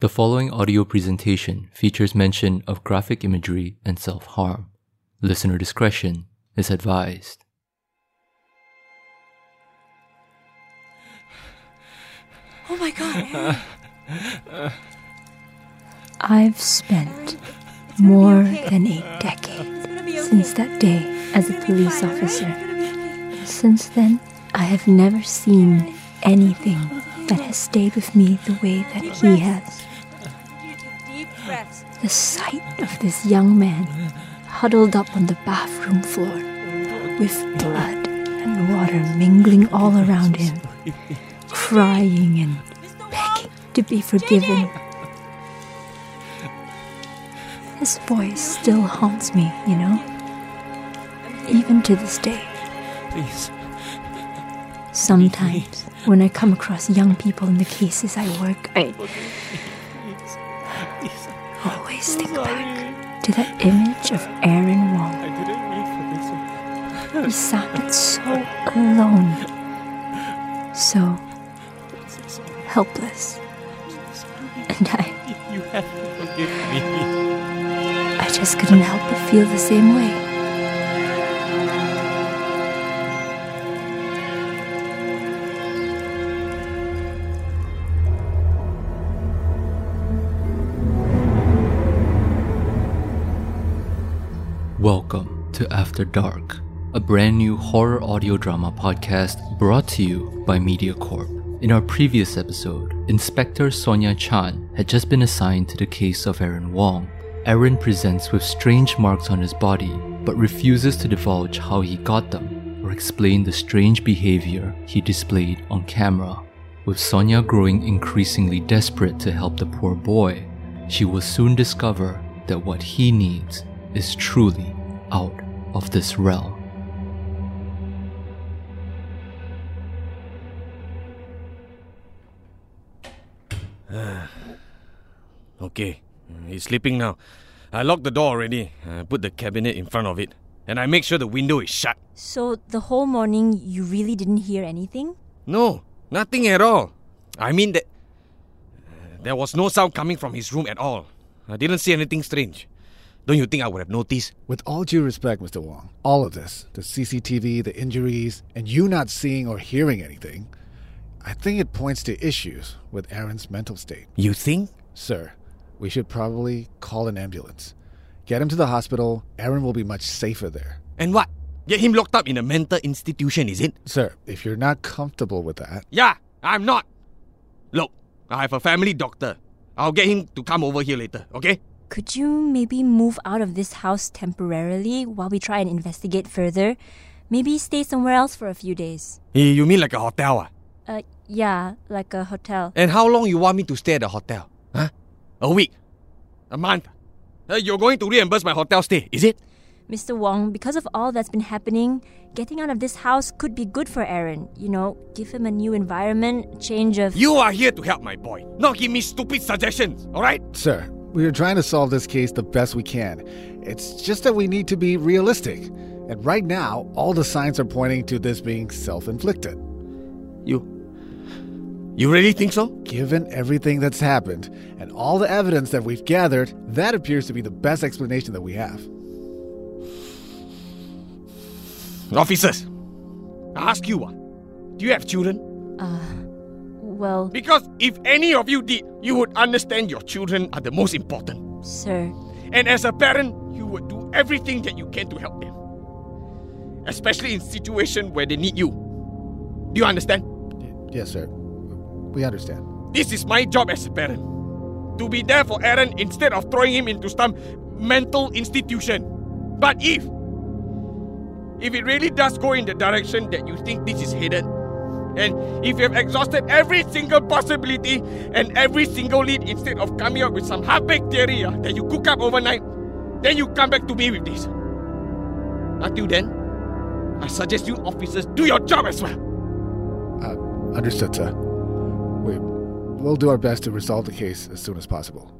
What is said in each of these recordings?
The following audio presentation features mention of graphic imagery and self harm. Listener discretion is advised. Oh my god. I've spent more than a decade since that day as a police officer. Since then, I have never seen anything that has stayed with me the way that he has. The sight of this young man huddled up on the bathroom floor with blood and water mingling all around him, crying and begging to be forgiven. His voice still haunts me, you know? Even to this day. Please. Sometimes, when I come across young people in the cases I work, I always think back to that image of Aaron Wong. I didn't mean for this. He sounded so alone, so helpless. And I, You have to forgive me. I just couldn't help but feel the same way. After Dark, a brand new horror audio drama podcast brought to you by MediaCorp. In our previous episode, Inspector Sonia Chan had just been assigned to the case of Aaron Wong. Aaron presents with strange marks on his body, but refuses to divulge how he got them or explain the strange behavior he displayed on camera. With Sonia growing increasingly desperate to help the poor boy, she will soon discover that what he needs is truly out of this realm. Okay, he's sleeping now. I locked the door already. I put the cabinet in front of it. And I make sure the window is shut. So the whole morning you really didn't hear anything? No, nothing at all. I mean that. uh, there was no sound coming from his room at all. I didn't see anything strange. Don't you think I would have noticed? With all due respect, Mr. Wong, all of this the CCTV, the injuries, and you not seeing or hearing anything I think it points to issues with Aaron's mental state. You think? Sir, we should probably call an ambulance. Get him to the hospital. Aaron will be much safer there. And what? Get him locked up in a mental institution, is it? Sir, if you're not comfortable with that, Yeah, I'm not. Look, I have a family doctor. I'll get him to come over here later, okay? Could you maybe move out of this house temporarily while we try and investigate further? Maybe stay somewhere else for a few days. Eh, You mean like a hotel? Ah? Uh, yeah, like a hotel. And how long you want me to stay at the hotel? Huh? A week? A month? Uh, you're going to reimburse my hotel stay, is it? Mr. Wong, because of all that's been happening, getting out of this house could be good for Aaron. You know, give him a new environment, change of. You are here to help my boy, not give me stupid suggestions, alright? sir, we are trying to solve this case the best we can. It's just that we need to be realistic. And right now, all the signs are pointing to this being self inflicted. You. You really think so? Given everything that's happened and all the evidence that we've gathered, that appears to be the best explanation that we have. Officers, I ask you, ah, do you have children? Well, Because if any of you did, you would understand your children are the most important. sir. And as a parent, you would do everything that you can to help them. Especially in situations where they need you. Do you understand? Yes, sir. We understand. This is my job as a parent. To be there for Aaron instead of throwing him into some mental institution. But if if it really does go in the direction that you think this is headed, and if you have exhausted every single possibility and every single lead instead of coming up with some half-baked theory ah, that you cook up overnight, then you come back to me with this. Until then, I suggest you officers do your job as well. Uh, understood, sir. We, we'll do our best to resolve the case as soon as possible.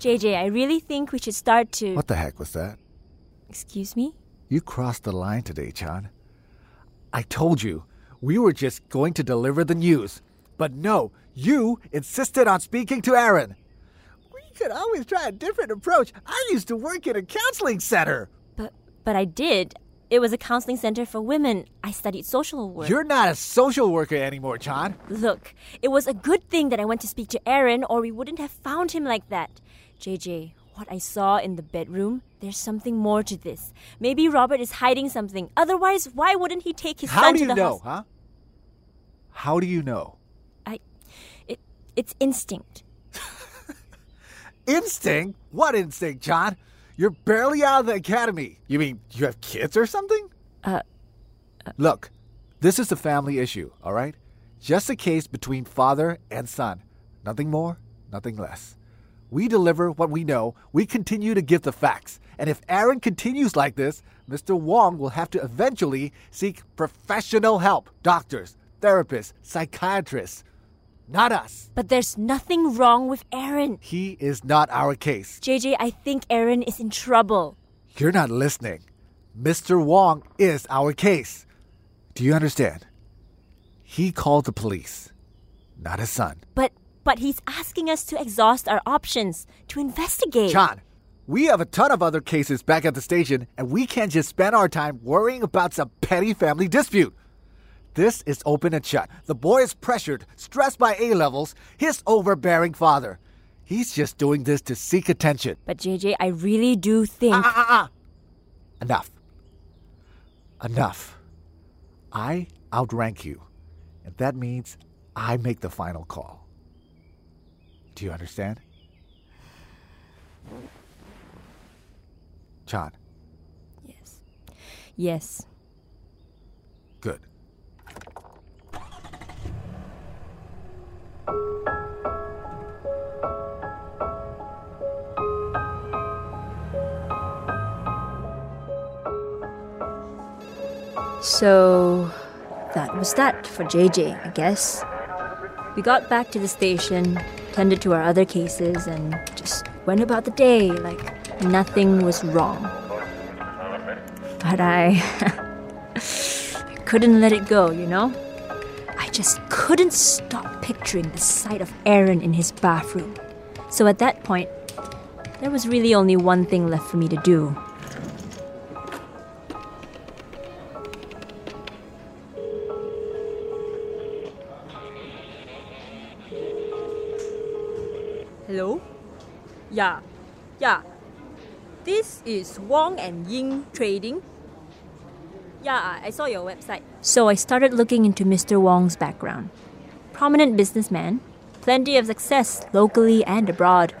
JJ, I really think we should start to. What the heck was that? Excuse me? You crossed the line today, Chan. I told you, we were just going to deliver the news. But no, you insisted on speaking to Aaron. We could always try a different approach. I used to work in a counseling center. But but I did. It was a counseling center for women. I studied social work. You're not a social worker anymore, Chan. Look, it was a good thing that I went to speak to Aaron, or we wouldn't have found him like that. JJ, what I saw in the bedroom, there's something more to this. Maybe Robert is hiding something. Otherwise, why wouldn't he take his How son do to you the know, hos- huh? How do you know? I, it, it's instinct. Instinct? What instinct, Chan? You're barely out of the academy. You mean you have kids or something? Uh, Look, this is a family issue, all right? Just a case between father and son. Nothing more, nothing less. We deliver what we know, we continue to give the facts. And if Aaron continues like this, Mr. Wong will have to eventually seek professional help doctors, therapists, psychiatrists. Not us. But there's nothing wrong with Aaron. He is not our case. JJ, I think Aaron is in trouble. You're not listening. Mr. Wong is our case. Do you understand? He called the police, not his son. But but he's asking us to exhaust our options, to investigate. Chan, we have a ton of other cases back at the station, and we can't just spend our time worrying about some petty family dispute. This is open and shut. The boy is pressured, stressed by A levels, his overbearing father. He's just doing this to seek attention. But JJ, I really do think Ah, ah, ah. Enough. Enough. I outrank you, and that means I make the final call. Do you understand? Chan, Yes. Yes. good. So that was that for JJ, I guess. We got back to the station, tended to our other cases, and just went about the day like nothing was wrong. But I. I couldn't let it go, you know? I just couldn't stop picturing the sight of Aaron in his bathroom. So at that point, there was really only one thing left for me to do. Yeah. This is Wong and Ying Trading. Yeah, I saw your website. So I started looking into Mr. Wong's background. Prominent businessman, plenty of success locally and abroad.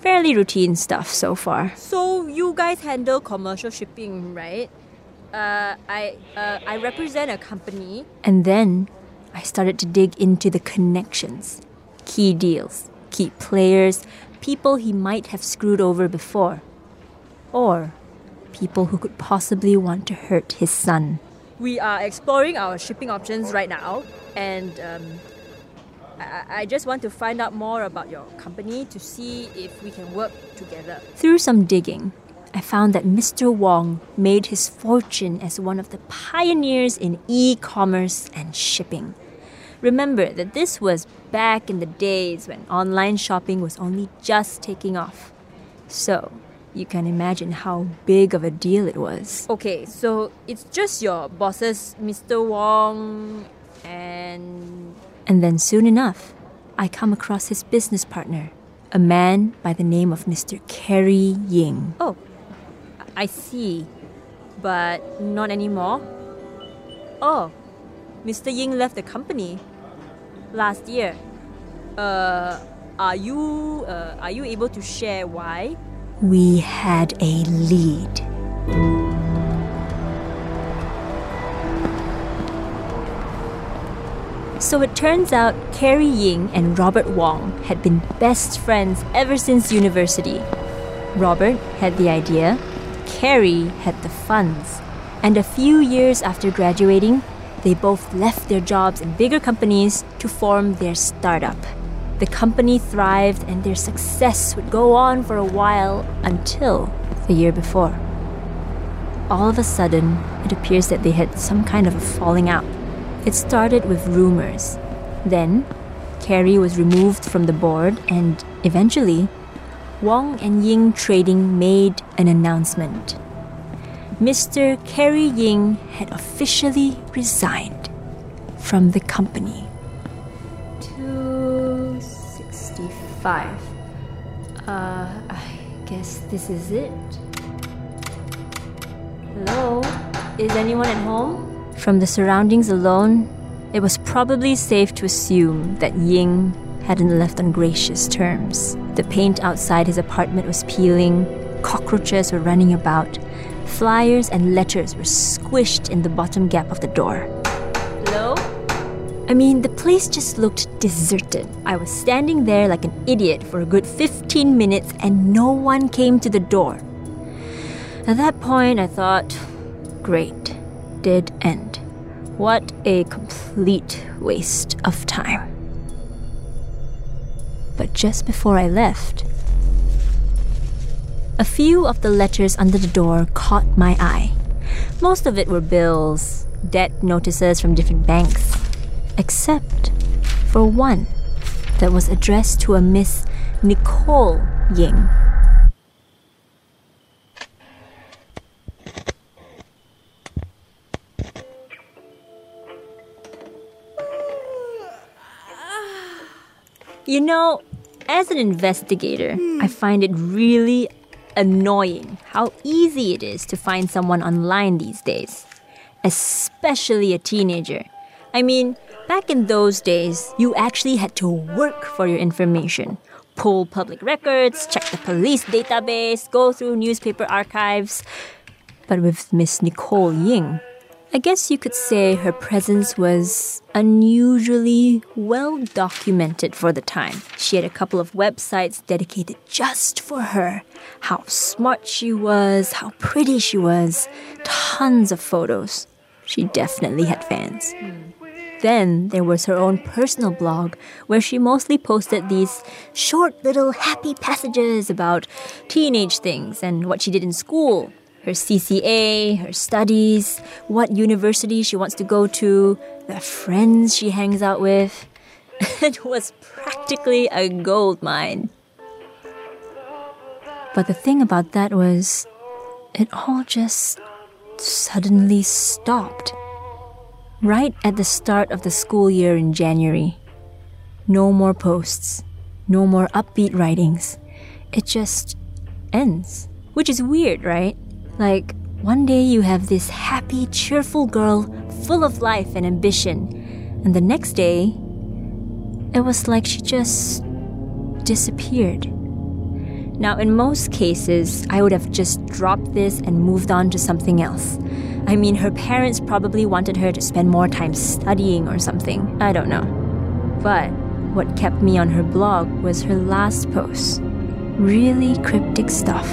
Fairly routine stuff so far. So you guys handle commercial shipping, right? Uh, I uh, I represent a company. And then I started to dig into the connections, key deals, key players, people he might have screwed over before, or people who could possibly want to hurt his son. We are exploring our shipping options right now, and um, I, I just want to find out more about your company to see if we can work together. Through some digging, I found that Mr. Wong made his fortune as one of the pioneers in e commerce and shipping. Remember that this was back in the days when online shopping was only just taking off. So, you can imagine how big of a deal it was. Okay, so it's just your bosses, Mr. Wong, and And then soon enough, I come across his business partner, a man by the name of Mr. Kerry Ying. oh, I see, but not anymore. Oh, Mr. Ying left the company last year. Uh, are you uh, are you able to share why? We had a lead. So it turns out Carrie Ying and Robert Wong had been best friends ever since university. Robert had the idea, Carrie had the funds, and a few years after graduating, they both left their jobs in bigger companies to form their startup. The company thrived and their success would go on for a while until the year before. All of a sudden, it appears that they had some kind of a falling out. It started with rumors. Then, Carrie was removed from the board, and eventually, Wong and Ying Trading made an announcement. Mr. Kerry Ying had officially resigned from the company. 265. Uh, I guess this is it. Hello? Is anyone at home? From the surroundings alone, it was probably safe to assume that Ying hadn't left on gracious terms. The paint outside his apartment was peeling, cockroaches were running about, flyers and letters were squished in the bottom gap of the door. Hello? I mean, the place just looked deserted. I was standing there like an idiot for a good 15 minutes and no one came to the door. At that point, I thought, great, dead end. What a complete waste of time. But just before I left, a few of the letters under the door caught my eye. Most of it were bills, debt notices from different banks, except for one that was addressed to a Miss Nicole Ying. You know, as an investigator, I find it really annoying how easy it is to find someone online these days, especially a teenager. I mean, back in those days, you actually had to work for your information. Pull public records, check the police database, go through newspaper archives. But with Miss Nicole Ying, I guess you could say her presence was unusually well documented for the time. She had a couple of websites dedicated just for her. How smart she was, how pretty she was, tons of photos. She definitely had fans. Then there was her own personal blog where she mostly posted these short little happy passages about teenage things and what she did in school her CCA, her studies, what university she wants to go to, the friends she hangs out with. It was practically a gold mine. But the thing about that was, it all just suddenly stopped. Right at the start of the school year in January. No more posts, no more upbeat writings. It just ends. Which is weird, right? Like, one day you have this happy, cheerful girl full of life and ambition, and the next day, it was like she just disappeared. Now, in most cases, I would have just dropped this and moved on to something else. I mean, her parents probably wanted her to spend more time studying or something. I don't know. But what kept me on her blog was her last post. Really cryptic stuff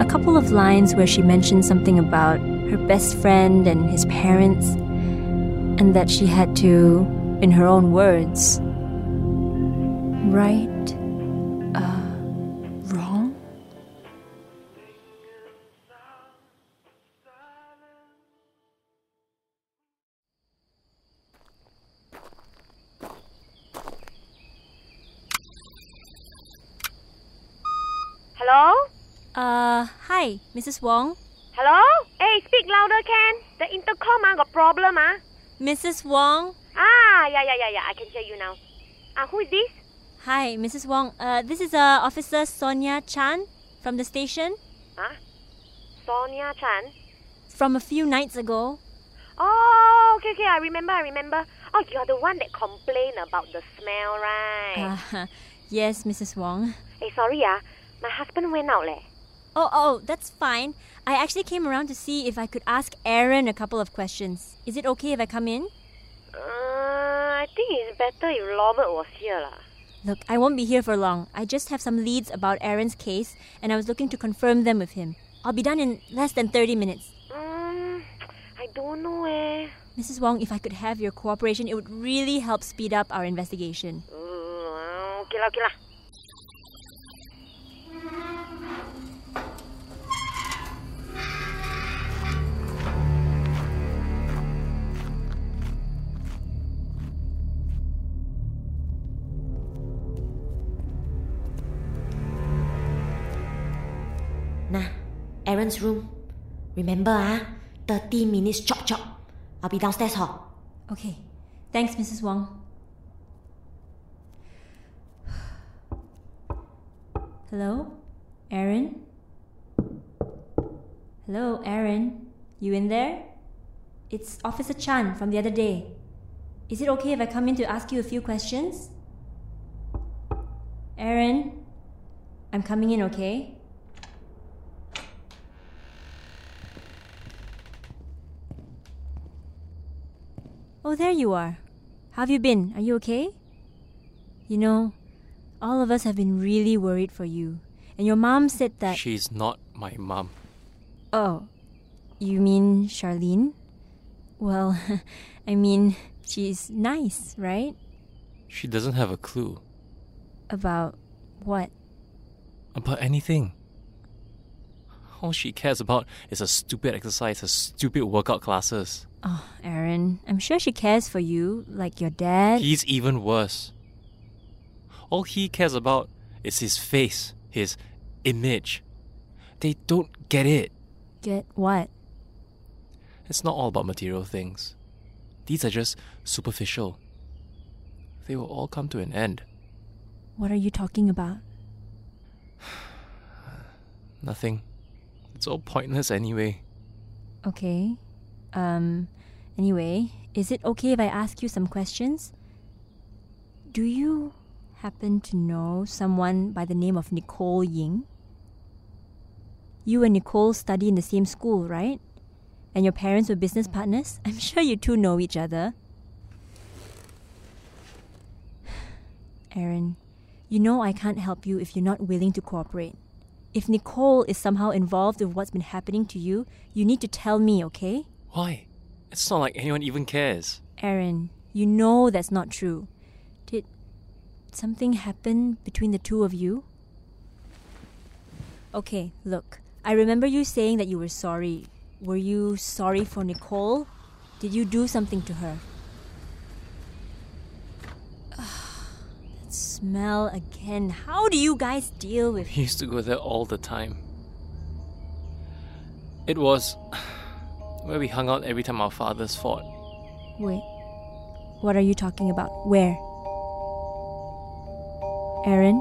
a couple of lines where she mentioned something about her best friend and his parents, and that she had to, in her own words, right uh, hi, Mrs. Wong. Hello? Hey, speak louder, Ken. The intercom ah, got problem ah. Mrs. Wong? Ah, yeah, yeah, yeah, yeah. I can hear you now. Ah, who is this? Hi, Mrs. Wong. Uh, this is uh, Officer Sonia Chan from the station Huh? Sonia Chan. from a few nights ago. Oh, okay, okay. I remember, I remember. Oh, you're the one that complained about the smell, right? Uh, yes, Mrs. Wong. Hey, sorry ah. My husband went out leh. Oh, oh, that's fine. I actually came around to see if I could ask Aaron a couple of questions. Is it okay if I come in? Uh, I think it's better if Robert was here lah. Look, I won't be here for long. I just have some leads about Aaron's case, and I was looking to confirm them with him. I'll be done in less than 30 minutes. Um, I don't know eh. Mrs. Wong, if I could have your cooperation, it would really help speed up our investigation. Uh, okay lah, okay lah. Aaron's room. Remember, ah, 30 minutes chop chop. I'll be downstairs, ho. Okay. Thanks, Mrs. Wong. Hello? Aaron? Hello, Aaron? You in there? It's Officer Chan from the other day. Is it okay if I come in to ask you a few questions? Aaron? I'm coming in, okay? Oh, there you are. How have you been? Are you okay? You know, all of us have been really worried for you. And your mom said that. She's not my mom. Oh, you mean Charlene? Well, I mean, she's nice, right? She doesn't have a clue About what? about anything. All she cares about is her stupid exercise, her stupid workout classes. Oh, Aaron, I'm sure she cares for you, like your dad. He's even worse. All he cares about is his face, his image. They don't get it. Get what? It's not all about material things. These are just superficial. They will all come to an end. What are you talking about? Nothing. It's all pointless anyway. Okay. Um, anyway, is it okay if I ask you some questions? Do you happen to know someone by the name of Nicole Ying? You and Nicole study in the same school, right? And your parents were business partners? I'm sure you two know each other. Aaron, you know I can't help you if you're not willing to cooperate. If Nicole is somehow involved with what's been happening to you, you need to tell me, okay? Why? It's not like anyone even cares. Aaron, you know that's not true. Did something happen between the two of you? Okay, look. I remember you saying that you were sorry. Were you sorry for Nicole? Did you do something to her? that smell again. How do you guys deal with He used to go there all the time. It was where we hung out every time our fathers fought. Wait. What are you talking about? Where? Aaron?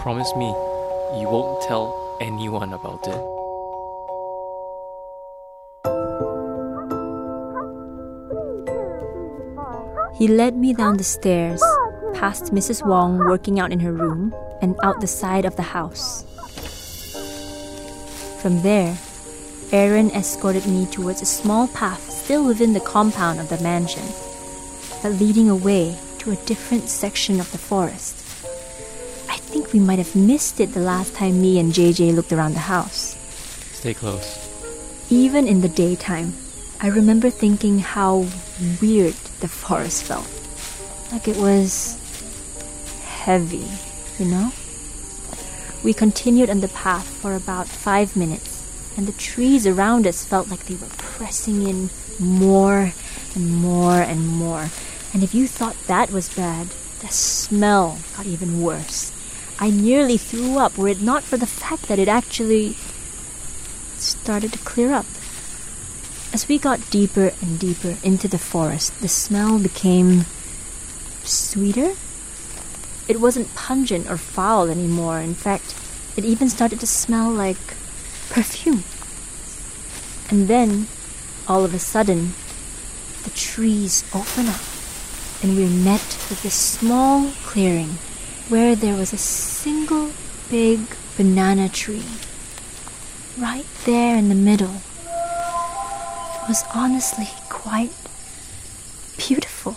Promise me you won't tell anyone about it. He led me down the stairs, past Mrs. Wong working out in her room, and out the side of the house. From there, Aaron escorted me towards a small path still within the compound of the mansion, but leading away to a different section of the forest. I think we might have missed it the last time me and JJ looked around the house. Stay close. Even in the daytime, I remember thinking how weird the forest felt. Like it was heavy, you know? We continued on the path for about five minutes, and the trees around us felt like they were pressing in more and more and more. And if you thought that was bad, the smell got even worse. I nearly threw up were it not for the fact that it actually started to clear up. As we got deeper and deeper into the forest, the smell became sweeter. It wasn't pungent or foul anymore. In fact, it even started to smell like perfume. And then, all of a sudden, the trees open up, and we're met with this small clearing where there was a single big banana tree. Right there in the middle. It was honestly quite beautiful.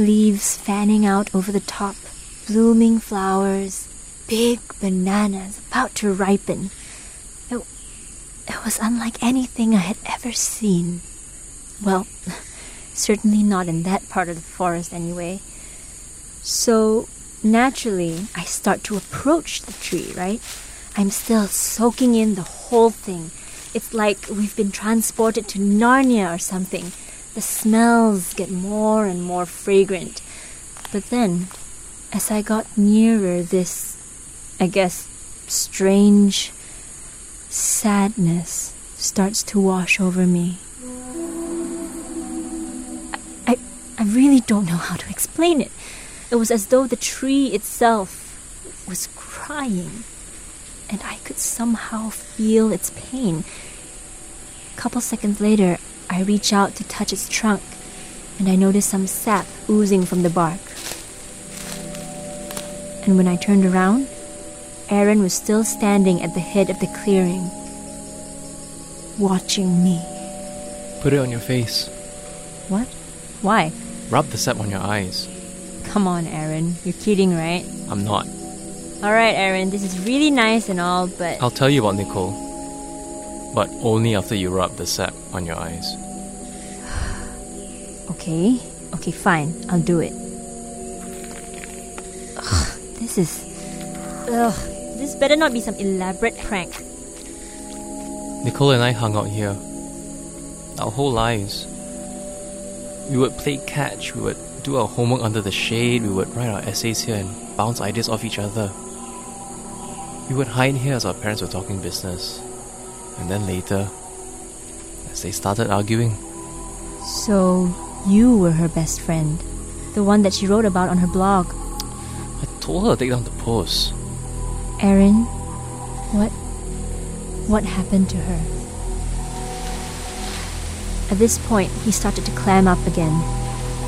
Leaves fanning out over the top, blooming flowers, big bananas about to ripen. It, was unlike anything I had ever seen. Well, certainly not in that part of the forest anyway. So naturally, I start to approach the tree, right? I'm still soaking in the whole thing. It's like we've been transported to Narnia or something. The smells get more and more fragrant. But then, as I got nearer, this, I guess, strange sadness starts to wash over me. I, I really don't know how to explain it. It was as though the tree itself was crying, and I could somehow feel its pain. A couple seconds later, I reach out to touch its trunk, and I notice some sap oozing from the bark. And when I turned around, Aaron was still standing at the head of the clearing, watching me. Put it on your face. What? Why? Rub the sap on your eyes. Come on, Aaron. You're kidding, right? I'm not. Alright, Aaron, this is really nice and all, but. I'll tell you about Nicole. But only after you rub the sap on your eyes. Okay, okay, fine. I'll do it. Ugh, this is. Ugh, this better not be some elaborate prank. Nicole and I hung out here. Our whole lives. We would play catch, we would do our homework under the shade, we would write our essays here and bounce ideas off each other. We would hide here as our parents were talking business. And then later, as they started arguing, So, you were her best friend. The one that she wrote about on her blog. I told her to take down the post. Aaron, what. What happened to her? At this point, he started to clam up again.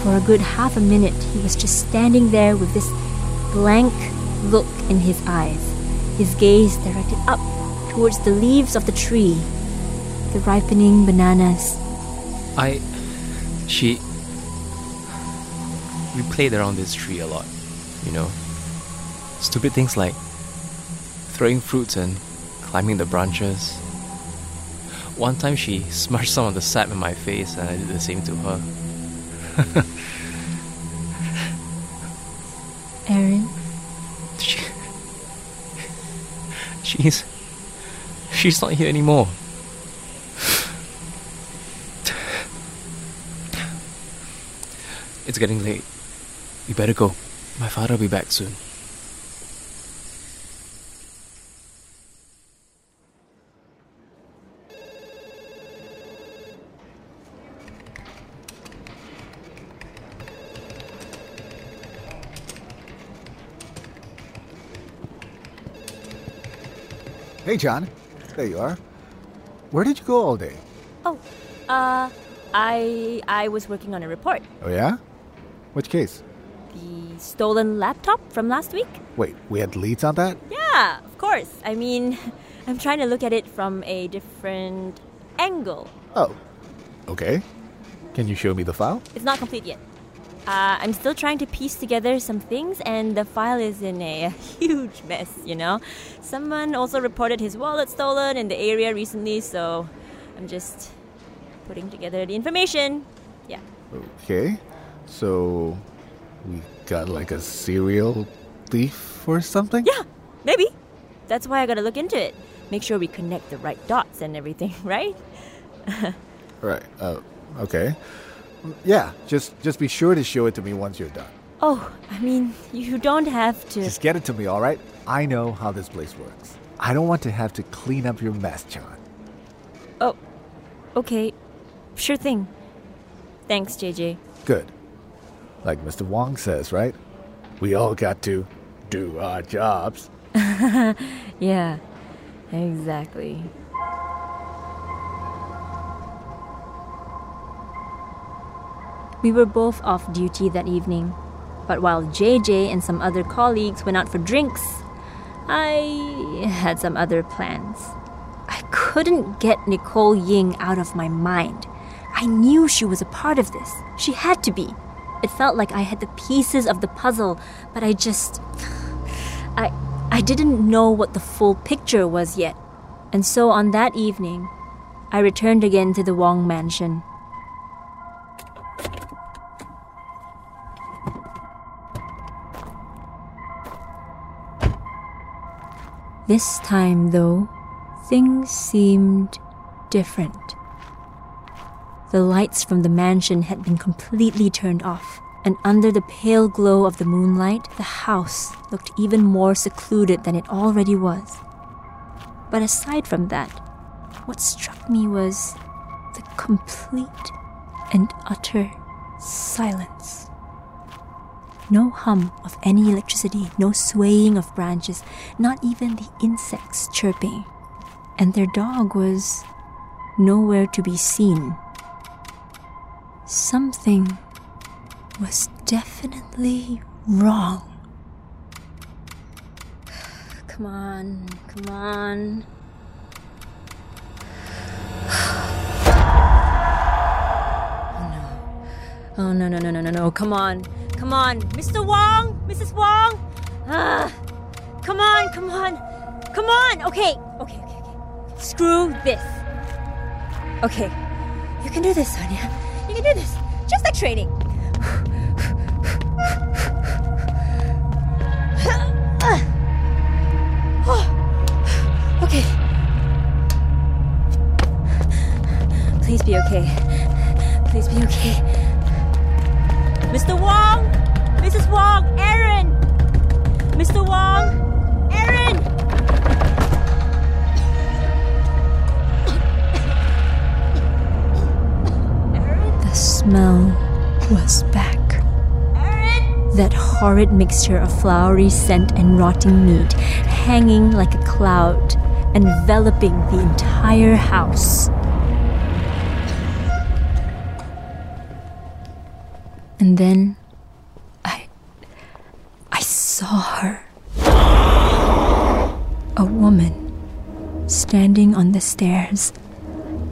For a good half a minute, he was just standing there with this blank look in his eyes, his gaze directed up towards the leaves of the tree, the ripening bananas. I. She. We played around this tree a lot, you know. Stupid things like throwing fruits and climbing the branches. One time she smudged some of the sap in my face, and I did the same to her. Aaron? She, she's. She's not here anymore. It's getting late. We better go. My father will be back soon. Hey, Chan. There you are. Where did you go all day? Oh, uh, I I was working on a report. Oh, yeah? Which case? The stolen laptop from last week? Wait, we had leads on that? Yeah, of course. I mean, I'm trying to look at it from a different angle. Oh, okay. Can you show me the file? It's not complete yet. Uh, I'm still trying to piece together some things, and the file is in a huge mess, you know? Someone also reported his wallet stolen in the area recently, so I'm just putting together the information. Yeah. Okay. So, we got like a serial thief or something? Yeah, maybe. That's why I gotta look into it. Make sure we connect the right dots and everything, right? Right. Uh, okay. Yeah, just just be sure to show it to me once you're done. Oh, I mean, you don't have to. Just get it to me, all right? I know how this place works. I don't want to have to clean up your mess, Chan. Oh, okay. Sure thing. Thanks, JJ. Good. Like Mr. Wong says, right? We all got to do our jobs. Yeah, exactly. We were both off duty that evening, but while JJ and some other colleagues went out for drinks, I had some other plans. I couldn't get Nicole Ying out of my mind. I knew she was a part of this. She had to be. It felt like I had the pieces of the puzzle, but I just. I, I didn't know what the full picture was yet. And so on that evening, I returned again to the Wong mansion. This time, though, things seemed different. The lights from the mansion had been completely turned off, and under the pale glow of the moonlight, the house looked even more secluded than it already was. But aside from that, what struck me was the complete and utter silence. No hum of any electricity, no swaying of branches, not even the insects chirping. And their dog was nowhere to be seen. Something was definitely wrong. Come on, come on. Oh no, no, no, no, no, no, come on, come on. Mr. Wong, Mrs. Wong. Ah, come on, come on, come on. Okay, okay, okay, okay. Screw this. Okay, you can do this, Sonia. You can do this. Just like training. Okay. Please be okay. Please be okay. Mr. Wong! Mrs. Wong! Aaron! Mr. Wong! Aaron! The smell was back. Aaron? That horrid mixture of flowery scent and rotting meat, hanging like a cloud, enveloping the entire house. And then I I saw her. A woman standing on the stairs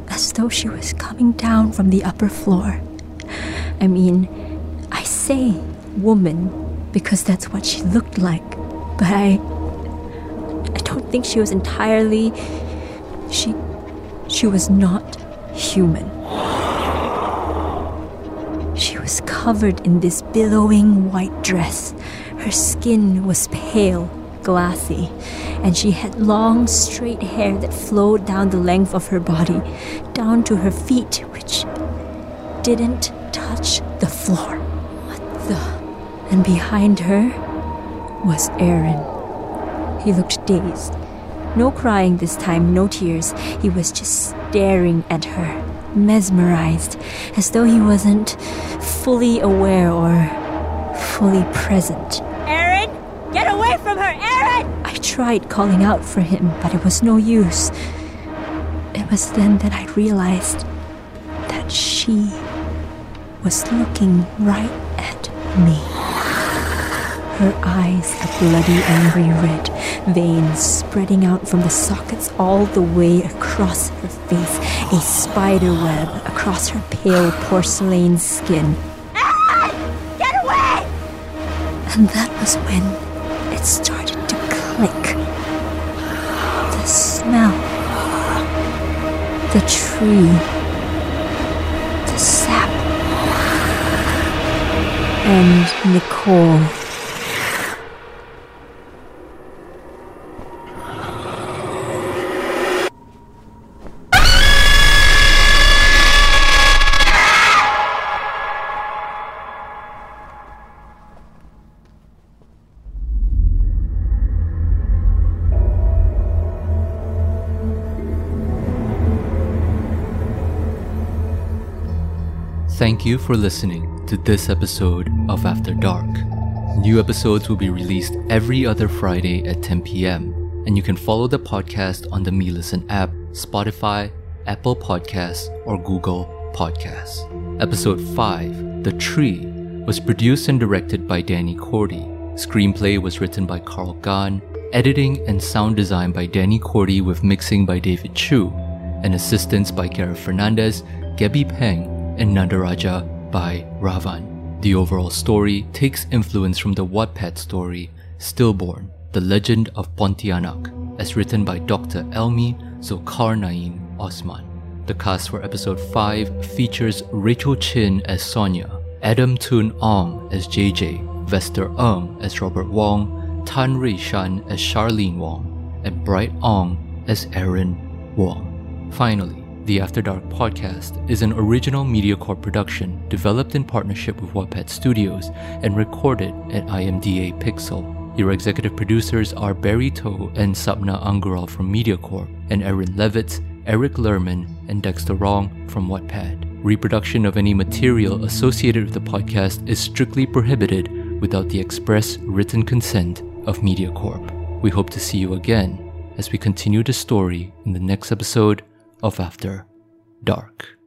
as though she was coming down from the upper floor. I mean, I say woman because that's what she looked like, but I I don't think she was entirely she she was not human. Covered in this billowing white dress. Her skin was pale, glassy, and she had long, straight hair that flowed down the length of her body, down to her feet, which didn't touch the floor. What the? And behind her was Aaron. He looked dazed. No crying this time, no tears. He was just staring at her, mesmerized, as though he wasn't fully aware or fully present. Aaron! Get away from her! Aaron! I tried calling out for him, but it was no use. It was then that I realized that she was looking right at me. Her eyes a bloody angry red, veins spreading out from the sockets all the way across her face, a spider web across her pale porcelain skin. Get away! And that was when it started to click. The smell, the tree, the sap, and Nicole. Thank you for listening to this episode of After Dark. New episodes will be released every other Friday at 10 p.m. And you can follow the podcast on the Melisten app, Spotify, Apple Podcasts, or Google Podcasts. Episode 5, The Tree, was produced and directed by Danny Koordi. Screenplay was written by Karl Gan, editing and sound design by Danny Koordi with mixing by David Chew, and assistance by Gareth Fernandez, Gabby Peng, and Nandaraja by Ravan. The overall story takes influence from the Wattpad story Stillborn, The Legend of Pontianak, as written by Dr. Elmi Zulkarnain Osman. The cast for episode 5 features Rachel Chin as Sonia, Adam Tun-Aung as JJ, Vester Ng as Robert Wong, Tan Rui Shan as Charlene Wong, and Bright Ong as Aaron Wong. Finally, the After Dark podcast is an original MediaCorp production developed in partnership with Wattpad Studios and recorded at IMDA Pixel. Your executive producers are Barry Toa and Sapna Angural from MediaCorp, and Aron Levitz, Eric Lehrman, and Dexter Ong from Wattpad. Reproduction of any material associated with the podcast is strictly prohibited without the express written consent of MediaCorp. We hope to see you again as we continue the story in the next episode of After Dark.